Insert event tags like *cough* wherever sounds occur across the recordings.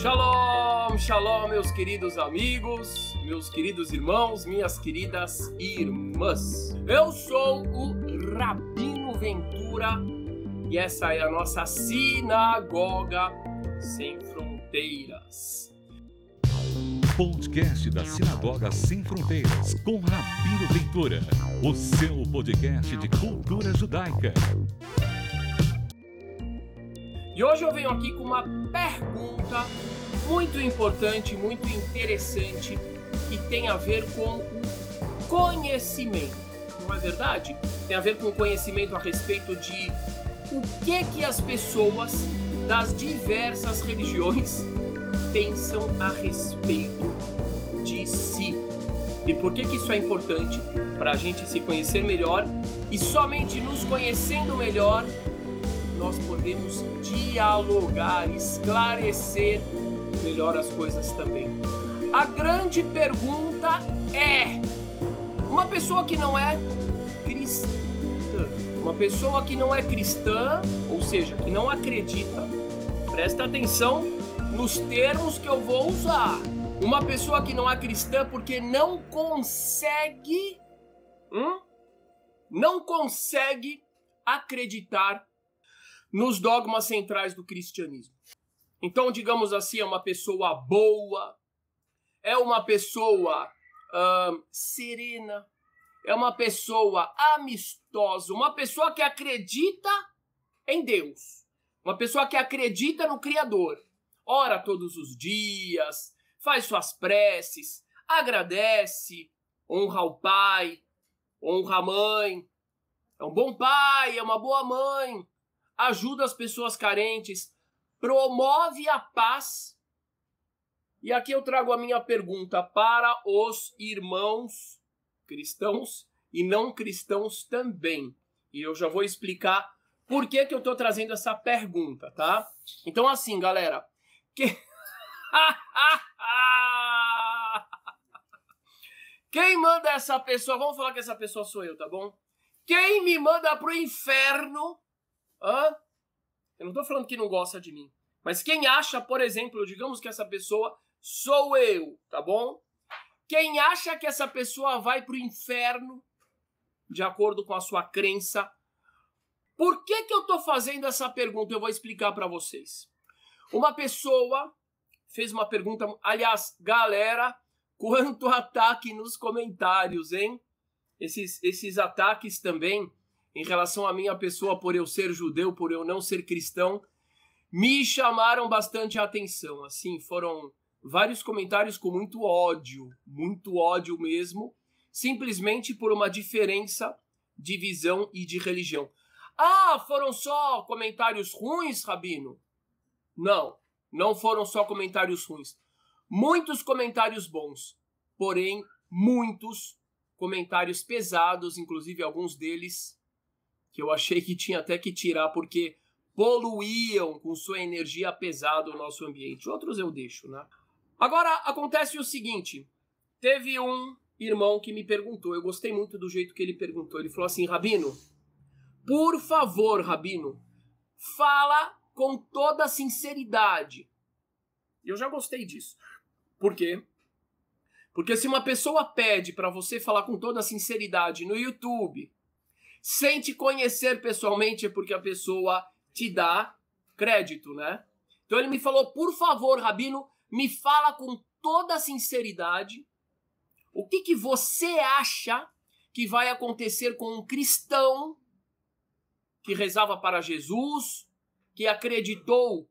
Shalom, shalom, meus queridos amigos, meus queridos irmãos, minhas queridas irmãs. Eu sou o Rabino Ventura e essa é a nossa sinagoga sem fronteiras. Podcast da Sinagoga Sem Fronteiras com Rabino Ventura, o seu podcast de cultura judaica. E hoje eu venho aqui com uma pergunta muito importante, muito interessante, que tem a ver com o conhecimento. Não é verdade? Tem a ver com o conhecimento a respeito de o que que as pessoas das diversas religiões *laughs* pensam a respeito de si. E por que que isso é importante? Para a gente se conhecer melhor e somente nos conhecendo melhor nós podemos dialogar, esclarecer melhor as coisas também. A grande pergunta é: uma pessoa que não é cristã, uma pessoa que não é cristã, ou seja, que não acredita, presta atenção nos termos que eu vou usar. Uma pessoa que não é cristã porque não consegue, hum? não consegue acreditar nos dogmas centrais do cristianismo. Então, digamos assim, é uma pessoa boa, é uma pessoa serena, é uma pessoa amistosa, uma pessoa que acredita em Deus, uma pessoa que acredita no Criador, ora todos os dias, faz suas preces, agradece, honra o pai, honra a mãe, é um bom pai, é uma boa mãe, ajuda as pessoas carentes, promove a paz. E aqui eu trago a minha pergunta para os irmãos cristãos e não cristãos também. E eu já vou explicar por que, que eu estou trazendo essa pergunta, tá? Então, assim, galera. Que... *laughs* Quem manda essa pessoa? Vamos falar que essa pessoa sou eu, tá bom? Quem me manda pro inferno Hã? Eu não tô falando que não gosta de mim. Mas quem acha, por exemplo, digamos que essa pessoa sou eu, tá bom? Quem acha que essa pessoa vai pro inferno, de acordo com a sua crença, por que que eu tô fazendo essa pergunta? Eu vou explicar para vocês. Uma pessoa fez uma pergunta, aliás, galera, quanto *laughs* ataque nos comentários, hein? Esses, esses ataques também em relação à minha pessoa por eu ser judeu, por eu não ser cristão, me chamaram bastante a atenção. Assim, foram vários comentários com muito ódio, muito ódio mesmo, simplesmente por uma diferença de visão e de religião. Ah, foram só comentários ruins, Rabino? Não, não foram só comentários ruins. Muitos comentários bons, porém muitos comentários pesados, inclusive alguns deles que eu achei que tinha até que tirar porque poluíam com sua energia pesada o nosso ambiente. Outros eu deixo, né? Agora acontece o seguinte: teve um irmão que me perguntou, eu gostei muito do jeito que ele perguntou. Ele falou assim: Rabino, por favor, Rabino, fala com toda sinceridade. Eu já gostei disso. Por quê? Porque se uma pessoa pede para você falar com toda sinceridade no YouTube, sem te conhecer pessoalmente, é porque a pessoa te dá crédito, né? Então ele me falou, por favor, Rabino, me fala com toda sinceridade o que, que você acha que vai acontecer com um cristão que rezava para Jesus, que acreditou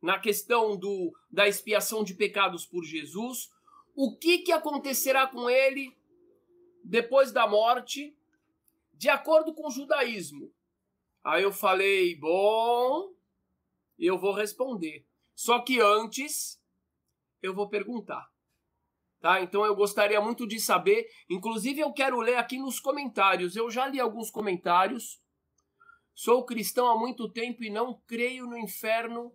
na questão do, da expiação de pecados por Jesus, o que, que acontecerá com ele depois da morte de acordo com o judaísmo. Aí eu falei, bom, eu vou responder. Só que antes eu vou perguntar. Tá? Então eu gostaria muito de saber, inclusive eu quero ler aqui nos comentários. Eu já li alguns comentários. Sou cristão há muito tempo e não creio no inferno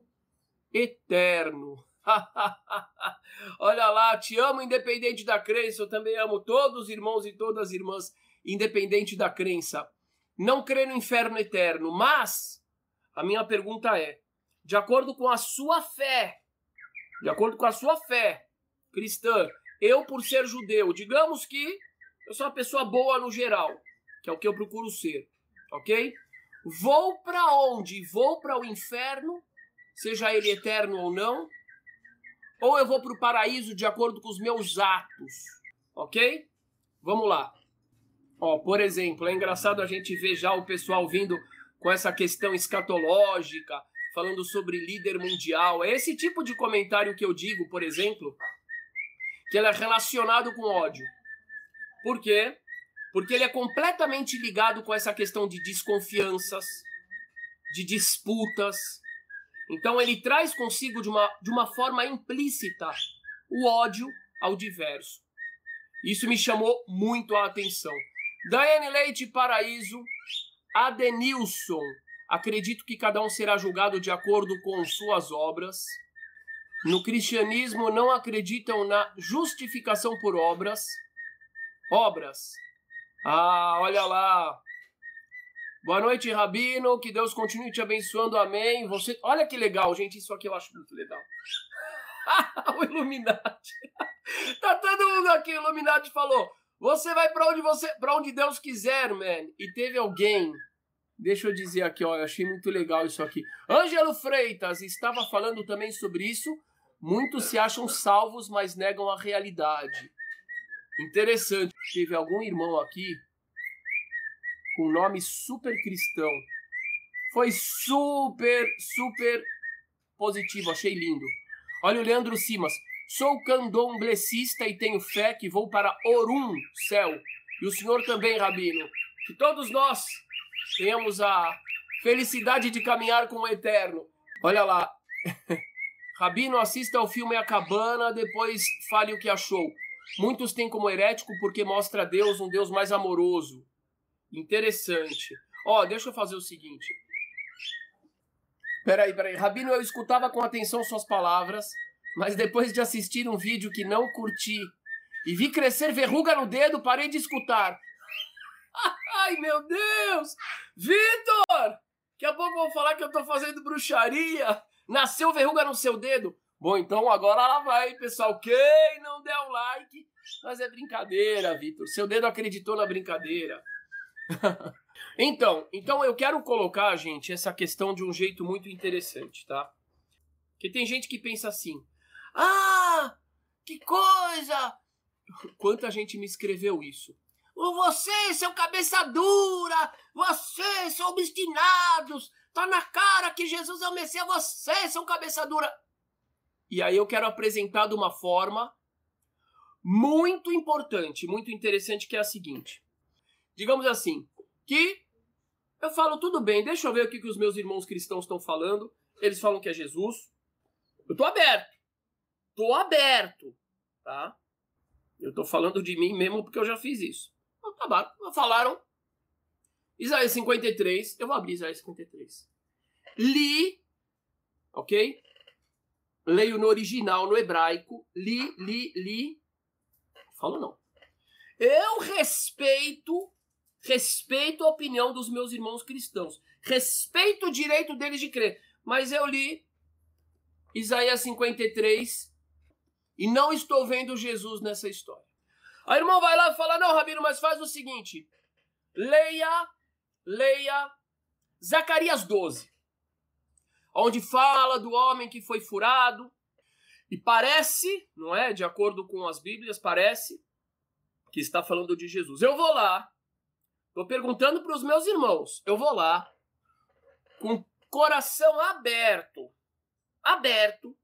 eterno. *laughs* Olha lá, te amo independente da crença, eu também amo todos os irmãos e todas as irmãs independente da crença, não crê no inferno eterno, mas a minha pergunta é: de acordo com a sua fé, de acordo com a sua fé cristã, eu por ser judeu, digamos que eu sou uma pessoa boa no geral, que é o que eu procuro ser, ok? Vou para onde? Vou para o inferno, seja ele eterno ou não, ou eu vou para o paraíso de acordo com os meus atos, ok? Vamos lá. Ó, por exemplo, é engraçado a gente ver já o pessoal vindo com essa questão escatológica, falando sobre líder mundial. É esse tipo de comentário que eu digo, por exemplo, que ele é relacionado com ódio. Por quê? Porque ele é completamente ligado com essa questão de desconfianças, de disputas. Então ele traz consigo de uma, de uma forma implícita o ódio ao diverso. Isso me chamou muito a atenção. Daiane Leite Paraíso, Adenilson. Acredito que cada um será julgado de acordo com suas obras. No cristianismo não acreditam na justificação por obras. Obras. Ah, olha lá. Boa noite, Rabino. Que Deus continue te abençoando. Amém. Você, olha que legal, gente. Isso aqui eu acho muito legal. *laughs* o Illuminati. *laughs* tá todo mundo aqui. O Illuminati falou: "Você vai para onde você, para onde Deus quiser, man". E teve alguém Deixa eu dizer aqui, ó, eu achei muito legal isso aqui. Ângelo Freitas estava falando também sobre isso. Muitos se acham salvos, mas negam a realidade. Interessante. Teve algum irmão aqui com nome super cristão. Foi super, super positivo. Achei lindo. Olha o Leandro Simas. Sou candomblessista e tenho fé que vou para Orum, céu. E o senhor também, Rabino. Que todos nós tenhamos a felicidade de caminhar com o Eterno. Olha lá. *laughs* Rabino, assista ao filme A Cabana, depois fale o que achou. Muitos têm como herético porque mostra Deus um Deus mais amoroso. Interessante. Ó, oh, deixa eu fazer o seguinte. Peraí, peraí. Rabino, eu escutava com atenção suas palavras, mas depois de assistir um vídeo que não curti e vi crescer verruga no dedo, parei de escutar. *laughs* Ai, meu Deus! Vitor! Daqui a pouco vou falar que eu tô fazendo bruxaria. Nasceu verruga no seu dedo. Bom, então agora ela vai, pessoal. Quem não der o like, mas é brincadeira, Vitor. Seu dedo acreditou na brincadeira. *laughs* então, então eu quero colocar, gente, essa questão de um jeito muito interessante, tá? Porque tem gente que pensa assim: "Ah, que coisa! Quanta gente me escreveu isso? Vocês são cabeça dura, vocês são obstinados, tá na cara que Jesus é o Messias, vocês são cabeça dura. E aí eu quero apresentar de uma forma muito importante, muito interessante, que é a seguinte. Digamos assim, que eu falo, tudo bem, deixa eu ver o que, que os meus irmãos cristãos estão falando. Eles falam que é Jesus. Eu tô aberto. Tô aberto, tá? Eu tô falando de mim mesmo porque eu já fiz isso. Acabaram. Falaram. Isaías 53. Eu vou abrir Isaías 53. Li. Ok? Leio no original, no hebraico. Li, li, li. Falo não. Eu respeito, respeito a opinião dos meus irmãos cristãos. Respeito o direito deles de crer. Mas eu li Isaías 53 e não estou vendo Jesus nessa história. A irmã vai lá e fala: Não, Rabino, mas faz o seguinte. Leia, leia Zacarias 12, onde fala do homem que foi furado. E parece, não é? De acordo com as Bíblias, parece que está falando de Jesus. Eu vou lá, estou perguntando para os meus irmãos. Eu vou lá, com coração aberto, aberto,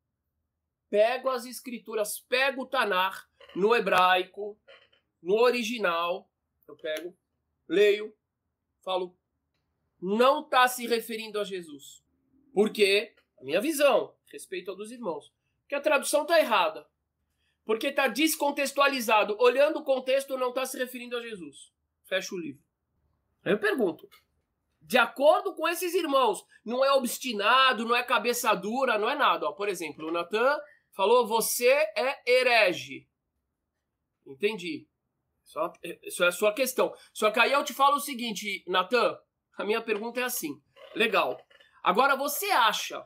pego as escrituras, pego o Tanar no hebraico, no original, eu pego, leio, falo, não está se referindo a Jesus. Porque, a minha visão, respeito a dos irmãos, que a tradução está errada. Porque está descontextualizado. Olhando o contexto, não está se referindo a Jesus. Fecha o livro. Aí eu pergunto, de acordo com esses irmãos, não é obstinado, não é cabeça dura, não é nada. Ó, por exemplo, o Natan falou: você é herege. Entendi. Isso é a sua questão. Só que aí eu te falo o seguinte, Natan. A minha pergunta é assim. Legal. Agora você acha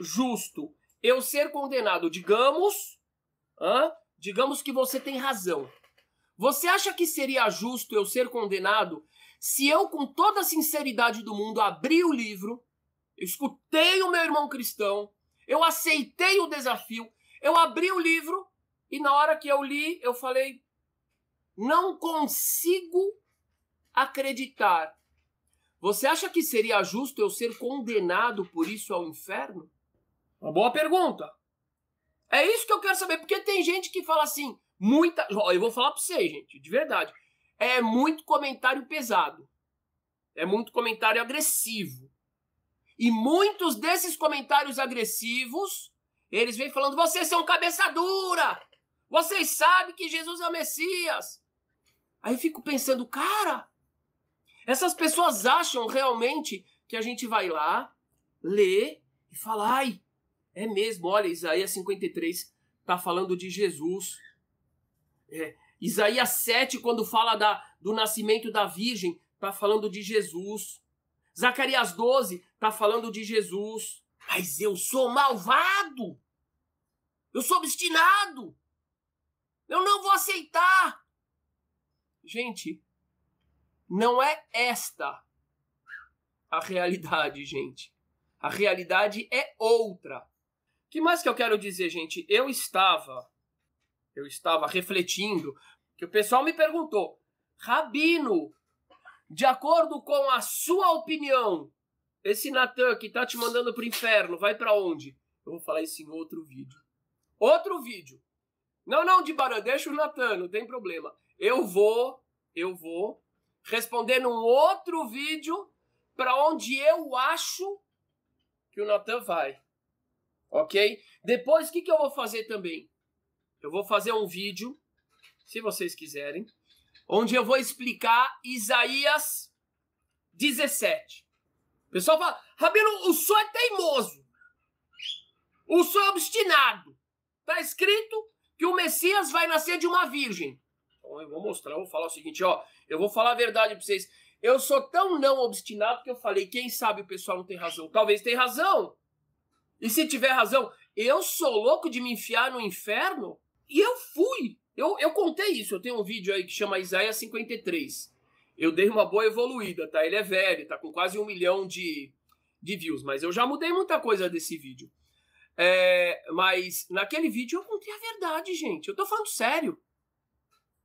justo eu ser condenado, digamos, hã? digamos que você tem razão. Você acha que seria justo eu ser condenado se eu, com toda a sinceridade do mundo, abri o livro, escutei o meu irmão cristão, eu aceitei o desafio, eu abri o livro e na hora que eu li, eu falei: não consigo acreditar. Você acha que seria justo eu ser condenado por isso ao inferno? Uma boa pergunta. É isso que eu quero saber, porque tem gente que fala assim, muita. Ó, eu vou falar pra vocês, gente, de verdade. É muito comentário pesado. É muito comentário agressivo. E muitos desses comentários agressivos, eles vêm falando: vocês são cabeça dura! Vocês sabem que Jesus é o Messias! Aí eu fico pensando, cara, essas pessoas acham realmente que a gente vai lá, lê e fala: ai, é mesmo, olha, Isaías 53 está falando de Jesus. É, Isaías 7, quando fala da, do nascimento da Virgem, está falando de Jesus. Zacarias 12 está falando de Jesus. Mas eu sou malvado. Eu sou obstinado. Eu não vou aceitar. Gente, não é esta a realidade, gente. A realidade é outra que mais que eu quero dizer, gente? Eu estava, eu estava refletindo, que o pessoal me perguntou, Rabino, de acordo com a sua opinião, esse Natan que tá te mandando pro inferno, vai para onde? Eu vou falar isso em outro vídeo. Outro vídeo. Não, não, de Baran, deixa o Natan, não tem problema. Eu vou, eu vou responder num outro vídeo para onde eu acho que o Natan vai ok? Depois, o que, que eu vou fazer também? Eu vou fazer um vídeo, se vocês quiserem, onde eu vou explicar Isaías 17. O pessoal fala, Rabino, o senhor é teimoso. O senhor é obstinado. Está escrito que o Messias vai nascer de uma virgem. Então eu vou mostrar, eu vou falar o seguinte, ó. Eu vou falar a verdade para vocês. Eu sou tão não obstinado que eu falei, quem sabe o pessoal não tem razão. Talvez tenha razão. E se tiver razão, eu sou louco de me enfiar no inferno? E eu fui. Eu, eu contei isso. Eu tenho um vídeo aí que chama Isaías 53. Eu dei uma boa evoluída, tá? Ele é velho, tá com quase um milhão de, de views. Mas eu já mudei muita coisa desse vídeo. É, mas naquele vídeo eu contei a verdade, gente. Eu tô falando sério.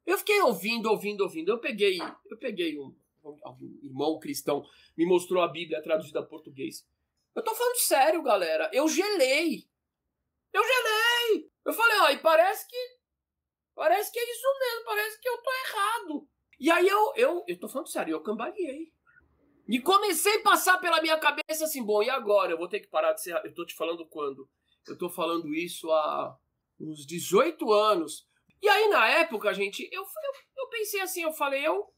Eu fiquei ouvindo, ouvindo, ouvindo. Eu peguei, eu peguei um, um irmão cristão, me mostrou a Bíblia traduzida a português. Eu tô falando sério, galera. Eu gelei. Eu gelei. Eu falei, ó, e parece que. Parece que é isso mesmo, parece que eu tô errado. E aí eu, eu, eu tô falando sério, eu cambaleei. E comecei a passar pela minha cabeça assim, bom, e agora? Eu vou ter que parar de ser. Eu tô te falando quando? Eu tô falando isso há uns 18 anos. E aí, na época, gente, eu, eu, eu pensei assim, eu falei, eu.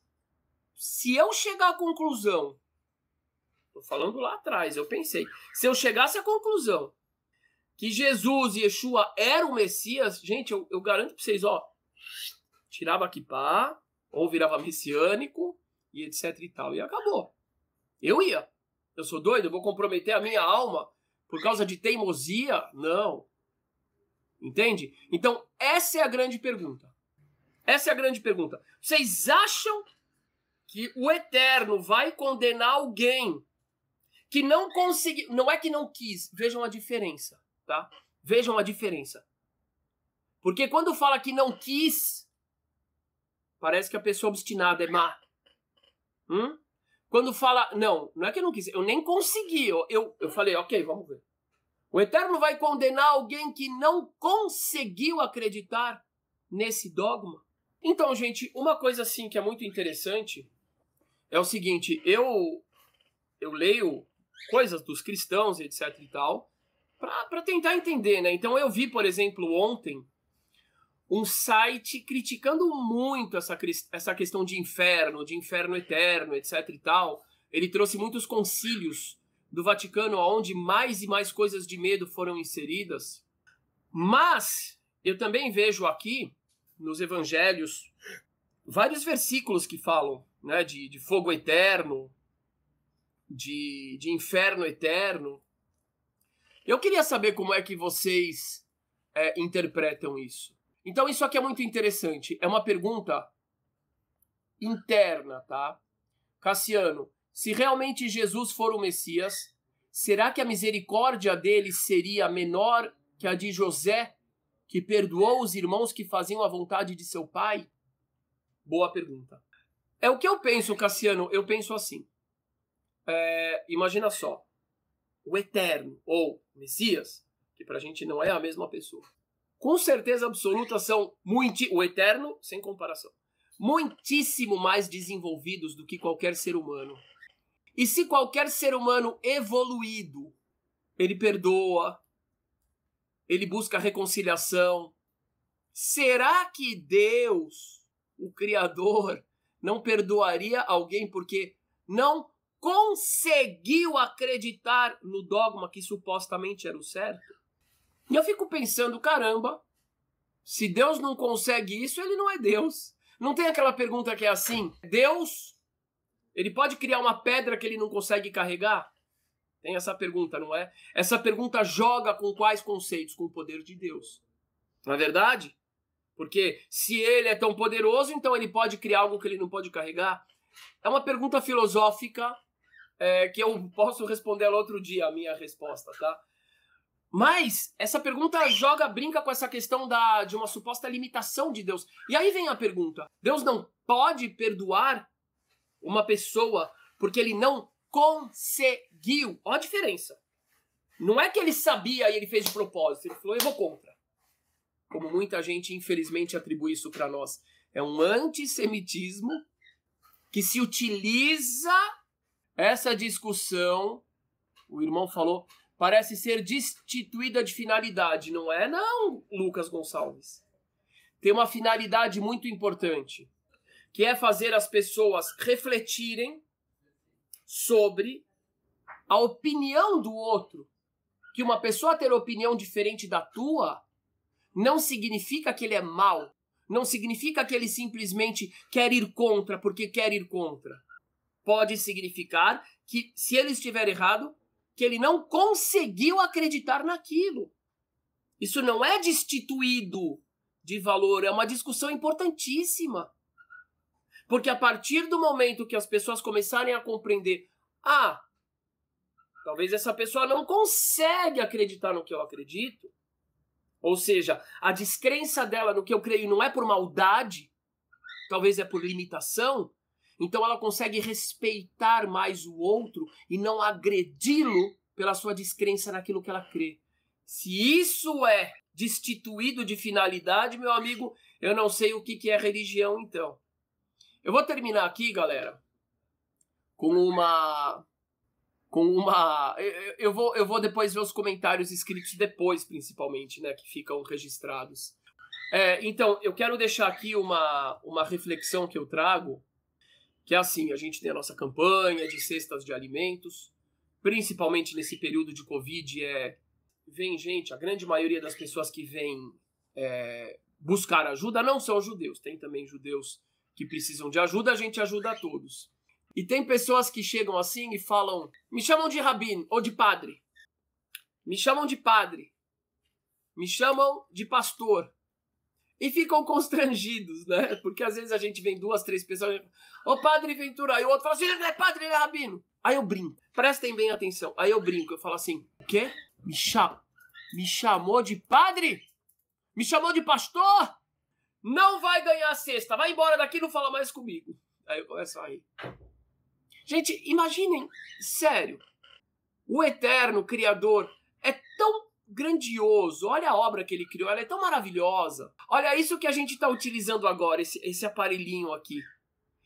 Se eu chegar à conclusão Tô falando lá atrás, eu pensei. Se eu chegasse à conclusão que Jesus e Yeshua eram o Messias, gente, eu, eu garanto pra vocês, ó, tirava pá, ou virava messiânico, e etc e tal. E acabou. Eu ia. Eu sou doido, eu vou comprometer a minha alma por causa de teimosia? Não. Entende? Então, essa é a grande pergunta. Essa é a grande pergunta. Vocês acham que o Eterno vai condenar alguém que não conseguiu. Não é que não quis, vejam a diferença, tá? Vejam a diferença. Porque quando fala que não quis, parece que a pessoa obstinada é má. Hum? Quando fala, não, não é que eu não quis, eu nem consegui. Eu, eu, eu falei, ok, vamos ver. O Eterno vai condenar alguém que não conseguiu acreditar nesse dogma? Então, gente, uma coisa assim que é muito interessante é o seguinte: eu eu leio coisas dos cristãos, etc e tal, para tentar entender, né? Então eu vi, por exemplo, ontem um site criticando muito essa, essa questão de inferno, de inferno eterno, etc e tal. Ele trouxe muitos concílios do Vaticano onde mais e mais coisas de medo foram inseridas. Mas eu também vejo aqui nos evangelhos vários versículos que falam né, de, de fogo eterno, de, de inferno eterno. Eu queria saber como é que vocês é, interpretam isso. Então, isso aqui é muito interessante. É uma pergunta interna, tá? Cassiano, se realmente Jesus for o Messias, será que a misericórdia dele seria menor que a de José, que perdoou os irmãos que faziam a vontade de seu pai? Boa pergunta. É o que eu penso, Cassiano. Eu penso assim. É, imagina só. O Eterno, ou Messias, que pra gente não é a mesma pessoa. Com certeza absoluta são muito. O Eterno, sem comparação. Muitíssimo mais desenvolvidos do que qualquer ser humano. E se qualquer ser humano evoluído, ele perdoa, ele busca reconciliação, será que Deus o Criador não perdoaria alguém porque não conseguiu acreditar no dogma que supostamente era o certo? E eu fico pensando, caramba, se Deus não consegue isso, ele não é Deus. Não tem aquela pergunta que é assim: Deus, ele pode criar uma pedra que ele não consegue carregar? Tem essa pergunta, não é? Essa pergunta joga com quais conceitos? Com o poder de Deus. Não é verdade? Porque se ele é tão poderoso, então ele pode criar algo que ele não pode carregar? É uma pergunta filosófica é, que eu posso responder ela outro dia, a minha resposta, tá? Mas essa pergunta joga, brinca com essa questão da, de uma suposta limitação de Deus. E aí vem a pergunta: Deus não pode perdoar uma pessoa porque ele não conseguiu? Olha a diferença. Não é que ele sabia e ele fez de propósito, ele falou, eu vou contra como muita gente infelizmente atribui isso para nós. É um antissemitismo que se utiliza essa discussão, o irmão falou, parece ser destituída de finalidade, não é não, Lucas Gonçalves. Tem uma finalidade muito importante, que é fazer as pessoas refletirem sobre a opinião do outro. Que uma pessoa ter opinião diferente da tua não significa que ele é mau. Não significa que ele simplesmente quer ir contra porque quer ir contra. Pode significar que, se ele estiver errado, que ele não conseguiu acreditar naquilo. Isso não é destituído de valor, é uma discussão importantíssima. Porque a partir do momento que as pessoas começarem a compreender, ah, talvez essa pessoa não consegue acreditar no que eu acredito, ou seja, a descrença dela no que eu creio não é por maldade, talvez é por limitação. Então ela consegue respeitar mais o outro e não agredi-lo pela sua descrença naquilo que ela crê. Se isso é destituído de finalidade, meu amigo, eu não sei o que é religião então. Eu vou terminar aqui, galera, com uma com uma. Eu vou, eu vou depois ver os comentários escritos depois, principalmente, né? Que ficam registrados. É, então, eu quero deixar aqui uma, uma reflexão que eu trago, que é assim: a gente tem a nossa campanha de cestas de alimentos, principalmente nesse período de Covid, é. Vem gente, a grande maioria das pessoas que vêm é, buscar ajuda não são judeus, tem também judeus que precisam de ajuda, a gente ajuda a todos. E tem pessoas que chegam assim e falam: me chamam de rabino ou de padre. Me chamam de padre. Me chamam de pastor. E ficam constrangidos, né? Porque às vezes a gente vem duas, três pessoas. Ô padre Ventura. E o outro fala assim: ele não é padre, ele é rabino. Aí eu brinco. Prestem bem atenção. Aí eu brinco. Eu falo assim: o quê? Me, cham... me chamou de padre? Me chamou de pastor? Não vai ganhar a cesta. Vai embora daqui não fala mais comigo. Aí eu começo a. Gente, imaginem, sério, o eterno Criador é tão grandioso. Olha a obra que ele criou, ela é tão maravilhosa. Olha isso que a gente está utilizando agora, esse, esse aparelhinho aqui.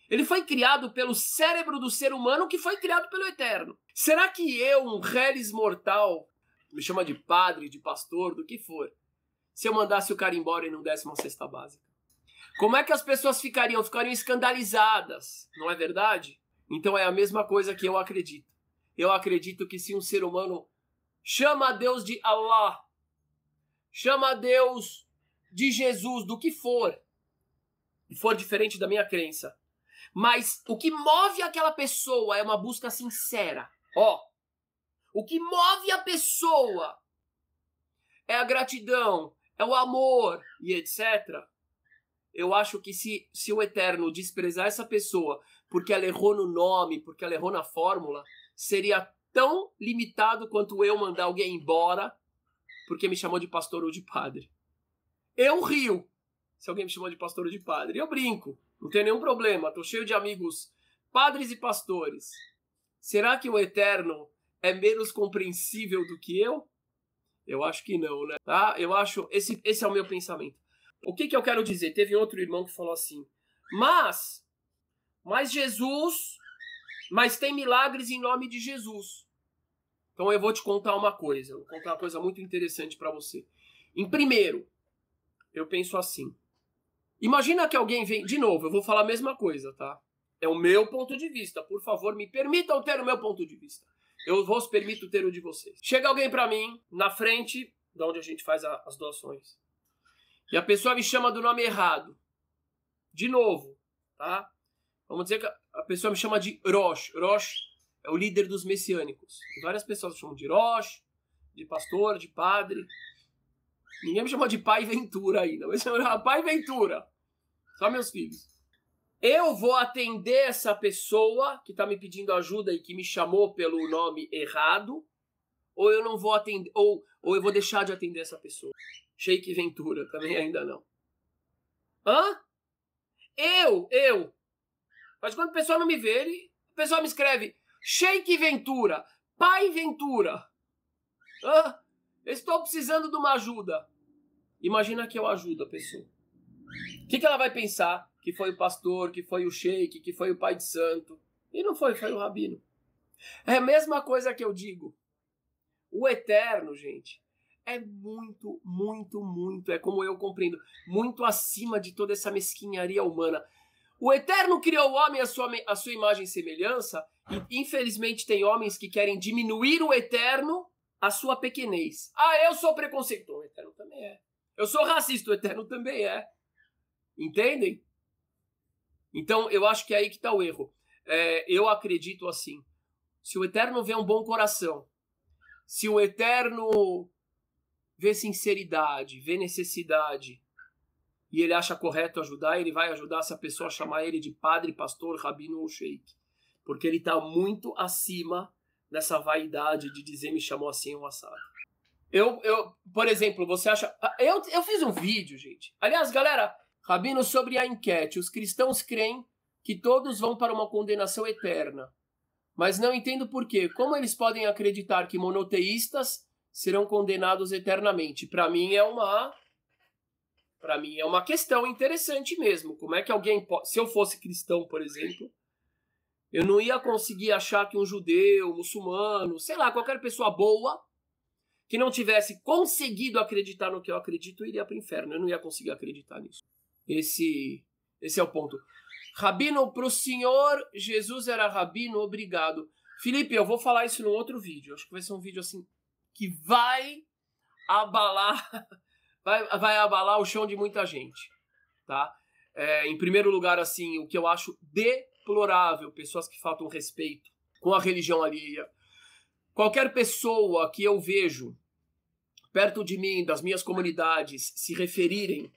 Ele foi criado pelo cérebro do ser humano que foi criado pelo Eterno. Será que eu, um reles mortal, me chama de padre, de pastor, do que for, se eu mandasse o cara embora e não desse uma cesta básica? Como é que as pessoas ficariam? Ficariam escandalizadas, não é verdade? Então é a mesma coisa que eu acredito. Eu acredito que se um ser humano chama a Deus de Allah, chama a Deus de Jesus, do que for, e for diferente da minha crença, mas o que move aquela pessoa é uma busca sincera. Ó, o que move a pessoa é a gratidão, é o amor e etc. Eu acho que se, se o Eterno desprezar essa pessoa porque ela errou no nome, porque ela errou na fórmula, seria tão limitado quanto eu mandar alguém embora porque me chamou de pastor ou de padre. Eu rio se alguém me chamou de pastor ou de padre. Eu brinco, não tem nenhum problema, tô cheio de amigos padres e pastores. Será que o Eterno é menos compreensível do que eu? Eu acho que não, né? Tá? Eu acho esse esse é o meu pensamento. O que que eu quero dizer? Teve outro irmão que falou assim: "Mas mas Jesus, mas tem milagres em nome de Jesus. Então eu vou te contar uma coisa, vou contar uma coisa muito interessante para você. Em primeiro, eu penso assim. Imagina que alguém vem, de novo, eu vou falar a mesma coisa, tá? É o meu ponto de vista. Por favor, me permitam ter o meu ponto de vista. Eu vos permito ter o de vocês. Chega alguém para mim, na frente, de onde a gente faz a, as doações. E a pessoa me chama do nome errado. De novo, tá? Vamos dizer que a pessoa me chama de Rosh. Rosh é o líder dos messiânicos. Várias pessoas chamam de Roche, de pastor, de padre. Ninguém me chamou de pai Ventura ainda. Me chama pai Ventura. Só meus filhos. Eu vou atender essa pessoa que está me pedindo ajuda e que me chamou pelo nome errado, ou eu não vou atender, ou, ou eu vou deixar de atender essa pessoa. Sheik Ventura, também ainda não. Hã? Eu, eu. Mas quando a pessoa não me vê, ele, a pessoa me escreve Sheik Ventura, pai Ventura. Ah, estou precisando de uma ajuda. Imagina que eu ajudo a pessoa. O que, que ela vai pensar? Que foi o pastor, que foi o sheik, que foi o pai de santo. E não foi, foi o rabino. É a mesma coisa que eu digo. O eterno, gente, é muito, muito, muito, é como eu compreendo, muito acima de toda essa mesquinharia humana. O Eterno criou o homem à sua, à sua imagem e semelhança, e infelizmente tem homens que querem diminuir o Eterno à sua pequenez. Ah, eu sou preconceituoso. O Eterno também é. Eu sou racista. O Eterno também é. Entendem? Então, eu acho que é aí que está o erro. É, eu acredito assim. Se o Eterno vê um bom coração, se o Eterno vê sinceridade, vê necessidade, e ele acha correto ajudar, ele vai ajudar pessoa a chamar ele de padre, pastor, rabino ou sheik. Porque ele está muito acima dessa vaidade de dizer me chamou assim um assado. Eu, eu, por exemplo, você acha. Ah, eu, eu fiz um vídeo, gente. Aliás, galera, Rabino, sobre a enquete. Os cristãos creem que todos vão para uma condenação eterna. Mas não entendo por quê. Como eles podem acreditar que monoteístas serão condenados eternamente? Para mim é uma para mim é uma questão interessante mesmo. Como é que alguém pode. Se eu fosse cristão, por exemplo, eu não ia conseguir achar que um judeu, muçulmano, sei lá, qualquer pessoa boa, que não tivesse conseguido acreditar no que eu acredito, iria para o inferno. Eu não ia conseguir acreditar nisso. Esse, esse é o ponto. Rabino, para o senhor, Jesus era rabino, obrigado. Felipe, eu vou falar isso num outro vídeo. Acho que vai ser um vídeo assim que vai abalar *laughs* vai, vai abalar o chão de muita gente, tá? É, em primeiro lugar, assim, o que eu acho deplorável, pessoas que faltam respeito com a religião alheia. Qualquer pessoa que eu vejo perto de mim, das minhas comunidades, se referirem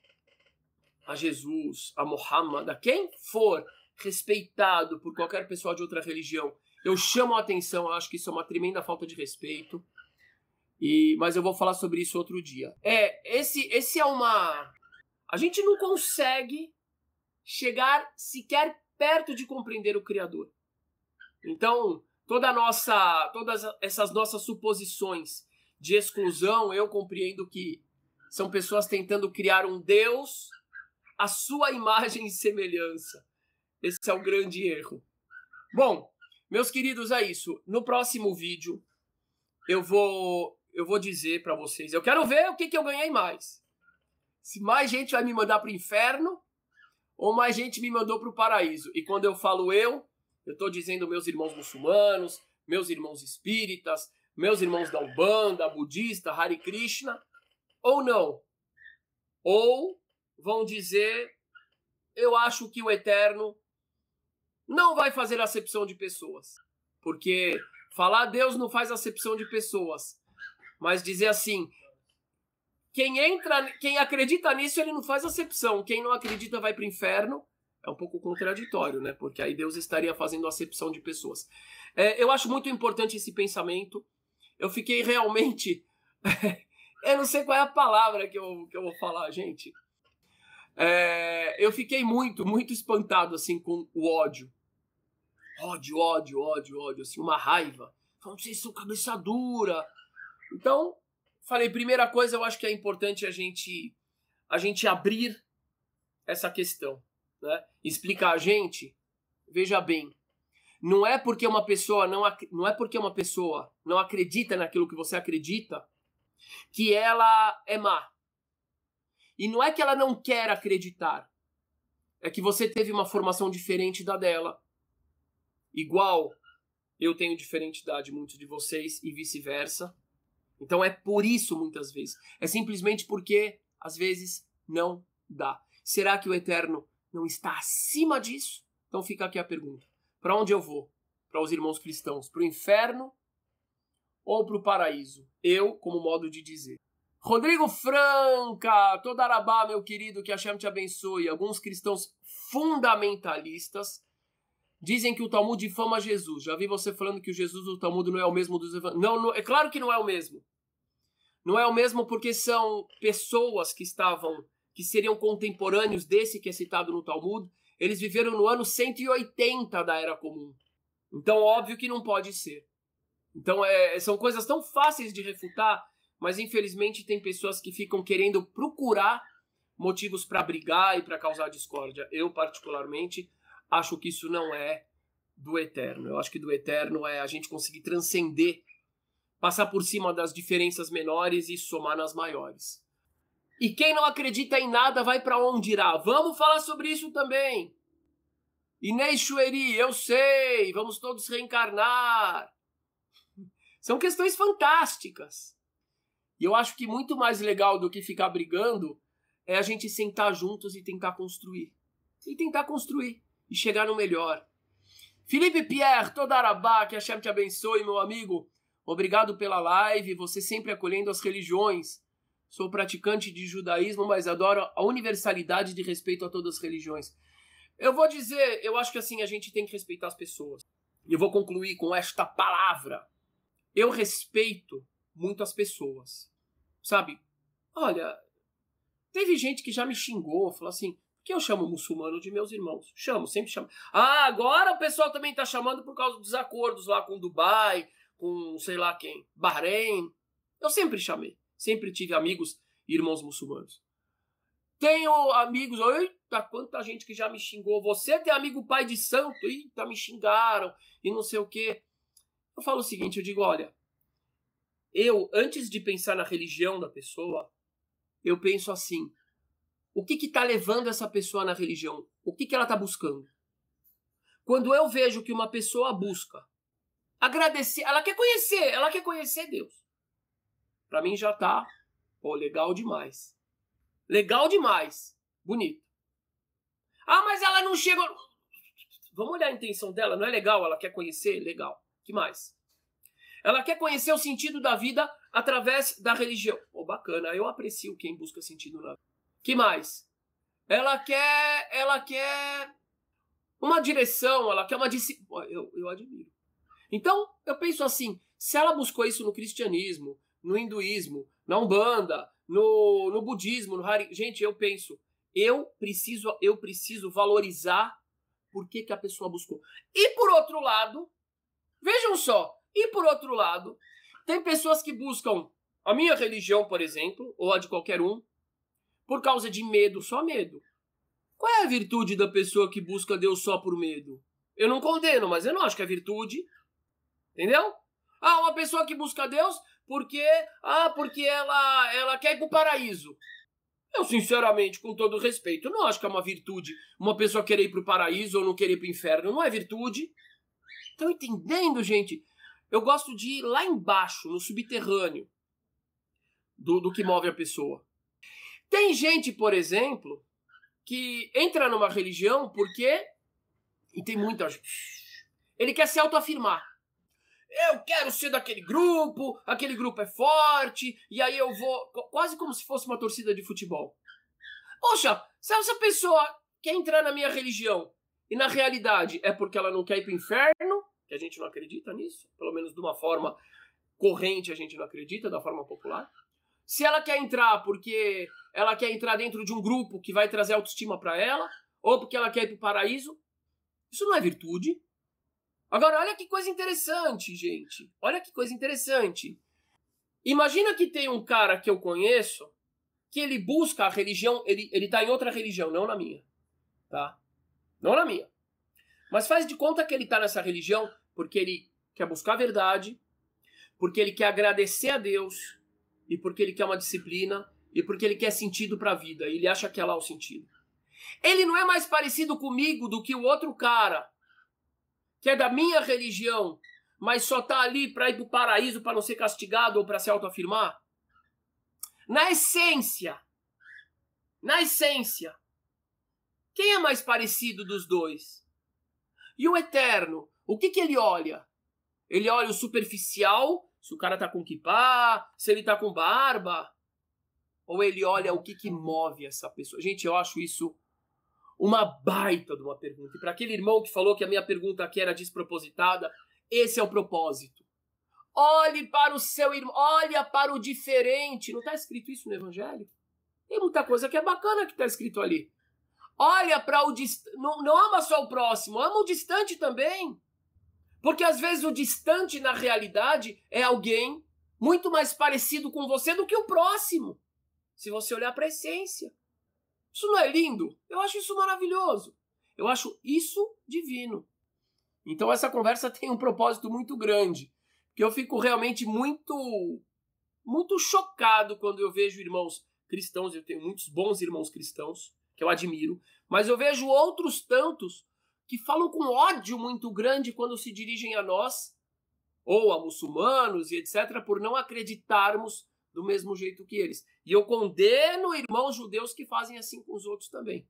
a Jesus, a Muhammad, a quem for respeitado por qualquer pessoa de outra religião, eu chamo a atenção, eu acho que isso é uma tremenda falta de respeito. E, mas eu vou falar sobre isso outro dia. É, esse, esse é uma. A gente não consegue chegar sequer perto de compreender o Criador. Então, toda nossa, todas essas nossas suposições de exclusão, eu compreendo que são pessoas tentando criar um Deus à sua imagem e semelhança. Esse é o grande erro. Bom, meus queridos, é isso. No próximo vídeo eu vou eu vou dizer para vocês. Eu quero ver o que, que eu ganhei mais. Se mais gente vai me mandar para o inferno ou mais gente me mandou para o paraíso. E quando eu falo eu, eu estou dizendo meus irmãos muçulmanos, meus irmãos espíritas, meus irmãos da Umbanda, budista, Hare Krishna, ou não. Ou vão dizer, eu acho que o Eterno não vai fazer acepção de pessoas. Porque falar Deus não faz acepção de pessoas mas dizer assim: quem entra, quem acredita nisso, ele não faz acepção. Quem não acredita vai para o inferno. É um pouco contraditório, né? Porque aí Deus estaria fazendo acepção de pessoas. É, eu acho muito importante esse pensamento. Eu fiquei realmente. *laughs* eu não sei qual é a palavra que eu, que eu vou falar, gente. É, eu fiquei muito, muito espantado assim com o ódio. Ódio, ódio, ódio, ódio, assim, uma raiva. Falando, vocês são cabeça dura. Então, falei, primeira coisa, eu acho que é importante a gente a gente abrir essa questão, né? Explicar a gente, veja bem, não é porque uma pessoa não não é porque uma pessoa não acredita naquilo que você acredita que ela é má. E não é que ela não quer acreditar. É que você teve uma formação diferente da dela. Igual eu tenho diferente de muitos de vocês e vice-versa. Então é por isso muitas vezes. É simplesmente porque às vezes não dá. Será que o eterno não está acima disso? Então fica aqui a pergunta. Para onde eu vou? Para os irmãos cristãos, para o inferno ou para o paraíso? Eu, como modo de dizer. Rodrigo Franca, toda Arabá, meu querido, que a Shem te abençoe. Alguns cristãos fundamentalistas dizem que o Talmud difama Jesus. Já vi você falando que o Jesus do Talmud não é o mesmo dos evangelhos. Não, não, é claro que não é o mesmo. Não é o mesmo porque são pessoas que estavam, que seriam contemporâneos desse que é citado no Talmud. Eles viveram no ano 180 da Era Comum. Então, óbvio que não pode ser. Então, é, são coisas tão fáceis de refutar mas infelizmente tem pessoas que ficam querendo procurar motivos para brigar e para causar discórdia. Eu, particularmente, acho que isso não é do eterno. Eu acho que do eterno é a gente conseguir transcender, passar por cima das diferenças menores e somar nas maiores. E quem não acredita em nada vai para onde irá? Vamos falar sobre isso também. Inês Chueri, eu sei, vamos todos reencarnar. *laughs* São questões fantásticas. E eu acho que muito mais legal do que ficar brigando é a gente sentar juntos e tentar construir. E tentar construir e chegar no melhor. Felipe Pierre, toda Arabá, que a Shem te abençoe, meu amigo. Obrigado pela live, você sempre acolhendo as religiões. Sou praticante de judaísmo, mas adoro a universalidade de respeito a todas as religiões. Eu vou dizer, eu acho que assim a gente tem que respeitar as pessoas. E vou concluir com esta palavra. Eu respeito muito as pessoas. Sabe? Olha, teve gente que já me xingou, falou assim, que eu chamo muçulmano de meus irmãos. Chamo, sempre chamo. Ah, agora o pessoal também tá chamando por causa dos acordos lá com Dubai, com sei lá quem, Bahrein. Eu sempre chamei. Sempre tive amigos e irmãos muçulmanos. Tenho amigos, eita, quanta gente que já me xingou. Você tem amigo pai de santo, eita, me xingaram e não sei o quê. Eu falo o seguinte, eu digo, olha, eu, antes de pensar na religião da pessoa, eu penso assim: o que está levando essa pessoa na religião? O que, que ela está buscando? Quando eu vejo que uma pessoa busca agradecer, ela quer conhecer, ela quer conhecer Deus. Para mim já tá, pô, legal demais. Legal demais. Bonito. Ah, mas ela não chegou. Vamos olhar a intenção dela, não é legal? Ela quer conhecer? Legal. que mais? Ela quer conhecer o sentido da vida através da religião. Oh, bacana, eu aprecio quem busca sentido na vida. Que mais? Ela quer, ela quer uma direção, ela quer uma disciplina. Eu, eu admiro. Então, eu penso assim, se ela buscou isso no cristianismo, no hinduísmo, na umbanda, no, no budismo, no hari... gente, eu penso, eu preciso, eu preciso valorizar por que, que a pessoa buscou. E por outro lado, vejam só, e por outro lado, tem pessoas que buscam a minha religião, por exemplo, ou a de qualquer um, por causa de medo, só medo. Qual é a virtude da pessoa que busca Deus só por medo? Eu não condeno, mas eu não acho que é virtude. Entendeu? Ah, uma pessoa que busca Deus porque ah, porque ela ela quer ir para o paraíso. Eu, sinceramente, com todo respeito, não acho que é uma virtude uma pessoa querer ir para o paraíso ou não querer ir para o inferno. Não é virtude. Estão entendendo, gente? Eu gosto de ir lá embaixo, no subterrâneo, do, do que move a pessoa. Tem gente, por exemplo, que entra numa religião porque. E tem muita. Ele quer se autoafirmar. eu quero ser daquele grupo, aquele grupo é forte, e aí eu vou. Quase como se fosse uma torcida de futebol. Poxa, se essa pessoa quer entrar na minha religião e na realidade é porque ela não quer ir para o inferno, que a gente não acredita nisso, pelo menos de uma forma corrente a gente não acredita, da forma popular. Se ela quer entrar porque ela quer entrar dentro de um grupo que vai trazer autoestima para ela, ou porque ela quer ir para o paraíso, isso não é virtude. Agora, olha que coisa interessante, gente. Olha que coisa interessante. Imagina que tem um cara que eu conheço que ele busca a religião, ele, ele tá em outra religião, não na minha. Tá? Não na minha. Mas faz de conta que ele tá nessa religião porque ele quer buscar a verdade, porque ele quer agradecer a Deus, e porque ele quer uma disciplina, e porque ele quer sentido para a vida, e ele acha que é lá o sentido. Ele não é mais parecido comigo do que o outro cara, que é da minha religião, mas só tá ali para ir pro paraíso para não ser castigado ou para se autoafirmar? Na essência, na essência, quem é mais parecido dos dois? E o eterno, o que, que ele olha? Ele olha o superficial, se o cara tá com kippah, se ele tá com barba, ou ele olha o que, que move essa pessoa. Gente, eu acho isso uma baita de uma pergunta. E para aquele irmão que falou que a minha pergunta aqui era despropositada, esse é o propósito. Olhe para o seu irmão, olha para o diferente. Não está escrito isso no Evangelho? Tem muita coisa que é bacana que está escrito ali. Olha para o distante. Não, não ama só o próximo, ama o distante também. Porque às vezes o distante na realidade é alguém muito mais parecido com você do que o próximo. Se você olhar para a essência. Isso não é lindo? Eu acho isso maravilhoso. Eu acho isso divino. Então essa conversa *laughs* tem um propósito muito grande que eu fico realmente muito muito chocado quando eu vejo irmãos cristãos, eu tenho muitos bons irmãos cristãos que eu admiro, mas eu vejo outros tantos que falam com ódio muito grande quando se dirigem a nós ou a muçulmanos e etc por não acreditarmos do mesmo jeito que eles. E eu condeno irmãos judeus que fazem assim com os outros também.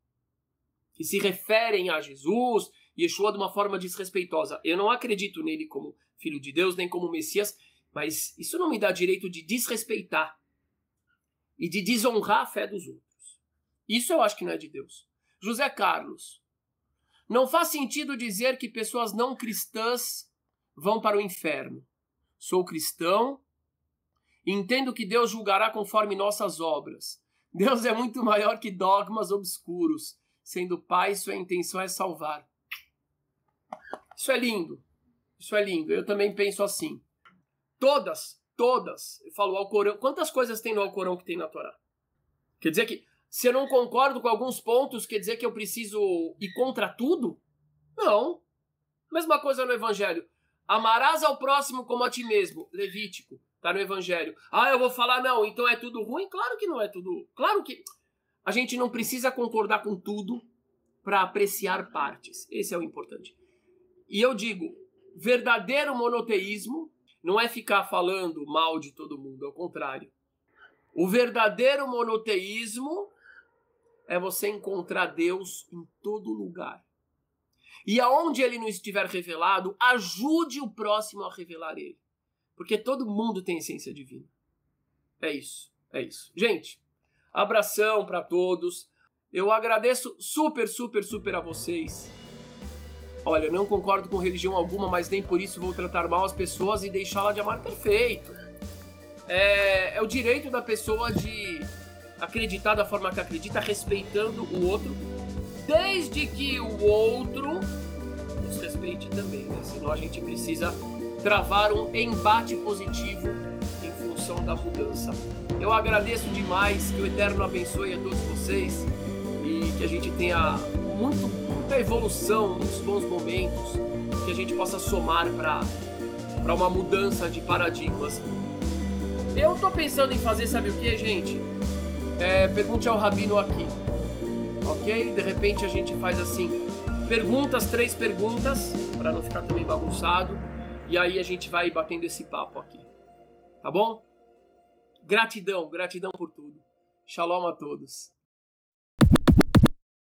Que se referem a Jesus, Yeshua de uma forma desrespeitosa. Eu não acredito nele como filho de Deus, nem como Messias, mas isso não me dá direito de desrespeitar e de desonrar a fé dos outros. Isso eu acho que não é de Deus. José Carlos, não faz sentido dizer que pessoas não cristãs vão para o inferno. Sou cristão entendo que Deus julgará conforme nossas obras. Deus é muito maior que dogmas obscuros. Sendo Pai, sua intenção é salvar. Isso é lindo. Isso é lindo. Eu também penso assim. Todas, todas, eu falo Alcorão. Quantas coisas tem no Alcorão que tem na Torá? Quer dizer que se eu não concordo com alguns pontos, quer dizer que eu preciso ir contra tudo? Não. Mesma coisa no Evangelho. Amarás ao próximo como a ti mesmo. Levítico. Tá no Evangelho. Ah, eu vou falar, não, então é tudo ruim? Claro que não é tudo. Claro que. A gente não precisa concordar com tudo para apreciar partes. Esse é o importante. E eu digo, verdadeiro monoteísmo não é ficar falando mal de todo mundo, ao contrário. O verdadeiro monoteísmo é você encontrar Deus em todo lugar. E aonde ele não estiver revelado, ajude o próximo a revelar ele. Porque todo mundo tem essência divina. É isso, é isso. Gente, abração para todos. Eu agradeço super, super, super a vocês Olha, eu não concordo com religião alguma, mas nem por isso vou tratar mal as pessoas e deixá-la de amar perfeito. É, é o direito da pessoa de acreditar da forma que acredita, respeitando o outro, desde que o outro nos respeite também, né? Senão a gente precisa travar um embate positivo em função da mudança. Eu agradeço demais, que o Eterno abençoe a todos vocês e que a gente tenha muito, muita evolução, muitos bons momentos, que a gente possa somar para uma mudança de paradigmas. Eu tô pensando em fazer, sabe o que, gente? É, pergunte ao Rabino aqui, ok? De repente a gente faz assim, perguntas, três perguntas, para não ficar também bagunçado, e aí a gente vai batendo esse papo aqui, tá bom? Gratidão, gratidão por tudo. Shalom a todos.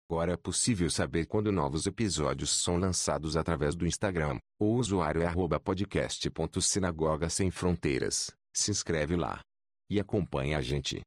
Agora é possível saber quando novos episódios são lançados através do Instagram. O usuário é podcast.sinagoga sem fronteiras. Se inscreve lá e acompanhe a gente.